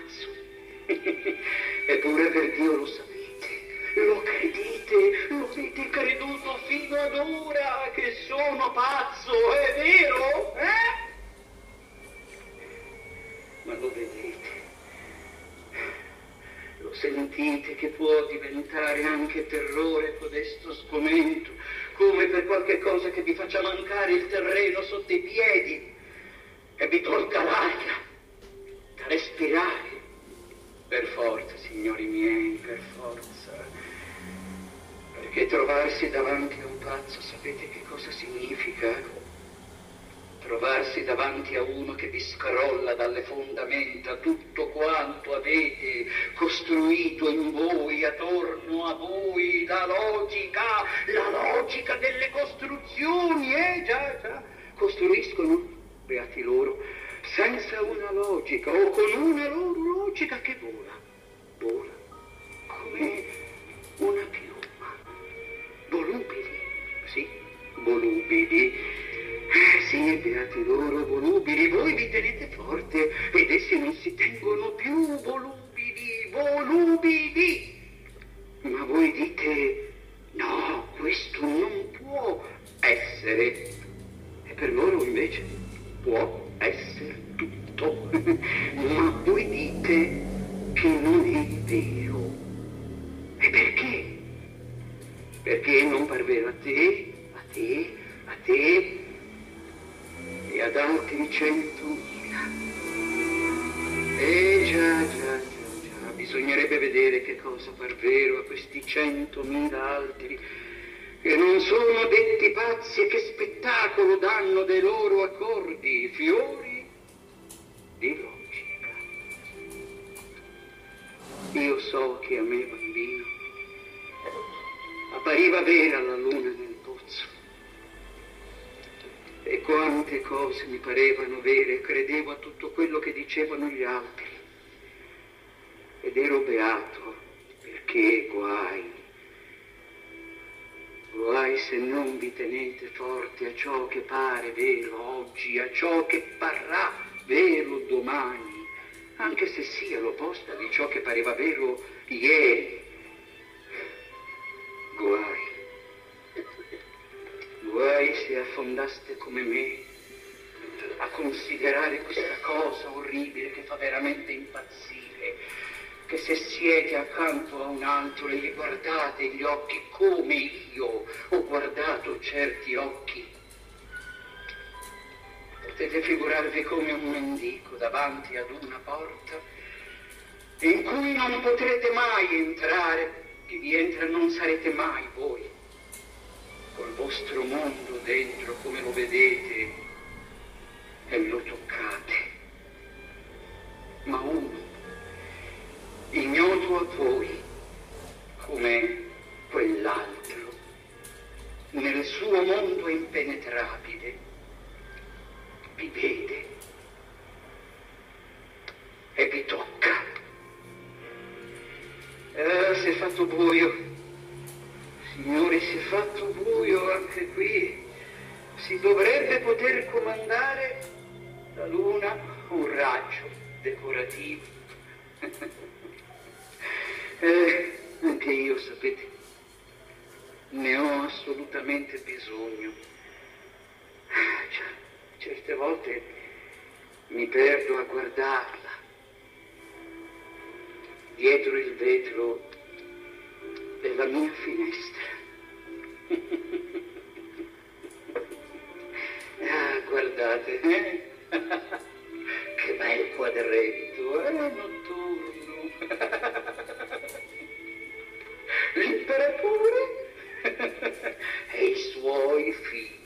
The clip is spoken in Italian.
pazzo. Eppure per Dio lo sapete, lo credete, lo avete creduto fino ad ora che sono pazzo, è vero? Eh? Ma lo vedete, lo sentite che può diventare anche terrore codesto sgomento, come per qualche cosa che vi faccia mancare il terreno sotto i piedi e vi tolga l'aria da respirare. Per forza, signori miei, per forza. Perché trovarsi davanti a un pazzo, sapete che cosa significa? trovarsi davanti a uno che vi scrolla dalle fondamenta tutto quanto avete costruito in voi, attorno a voi, la logica, la logica delle costruzioni, eh già, già, costruiscono, beati loro, senza una logica o con una loro logica che vola, vola, come una piuma, volubili, sì, volubili, eh sì, beati loro volubili, voi vi tenete forte ed essi non si tengono più volubili, volubili. Ma voi dite, no, questo non può essere. E per loro invece può essere tutto. Ma voi dite che non è vero. E perché? Perché non parvera a te, a te, a te, e ad altri centomila. E già, già, già, già, bisognerebbe vedere che cosa par vero a questi centomila altri che non sono detti pazzi e che spettacolo danno dei loro accordi, appariva vera la luna nel pozzo e quante cose mi parevano vere, credevo a tutto quello che dicevano gli altri. Ed ero beato, perché guai. Guai se non vi tenete forte a ciò che pare vero oggi, a ciò che parrà vero domani, anche se sia l'opposta di ciò che pareva vero ieri. Guai. Guai se affondaste come me a considerare questa cosa orribile che fa veramente impazzire, che se siete accanto a un altro e gli guardate gli occhi come io ho guardato certi occhi, potete figurarvi come un mendico davanti ad una porta in cui non potrete mai entrare, chi vi entra non sarete mai voi col vostro mondo dentro come lo vedete e lo toccate. Ma uno, ignoto a voi, come quell'altro, nel suo mondo impenetrabile, vi vede si è fatto buio Signore, si è fatto buio anche qui. Si dovrebbe poter comandare la luna un raggio decorativo. eh, anche io, sapete, ne ho assolutamente bisogno. Cioè, certe volte mi perdo a guardarla. Dietro il vetro mia finestra. ah, guardate, eh? che bel quadretto, eh, notturno. L'imperatore e i suoi figli.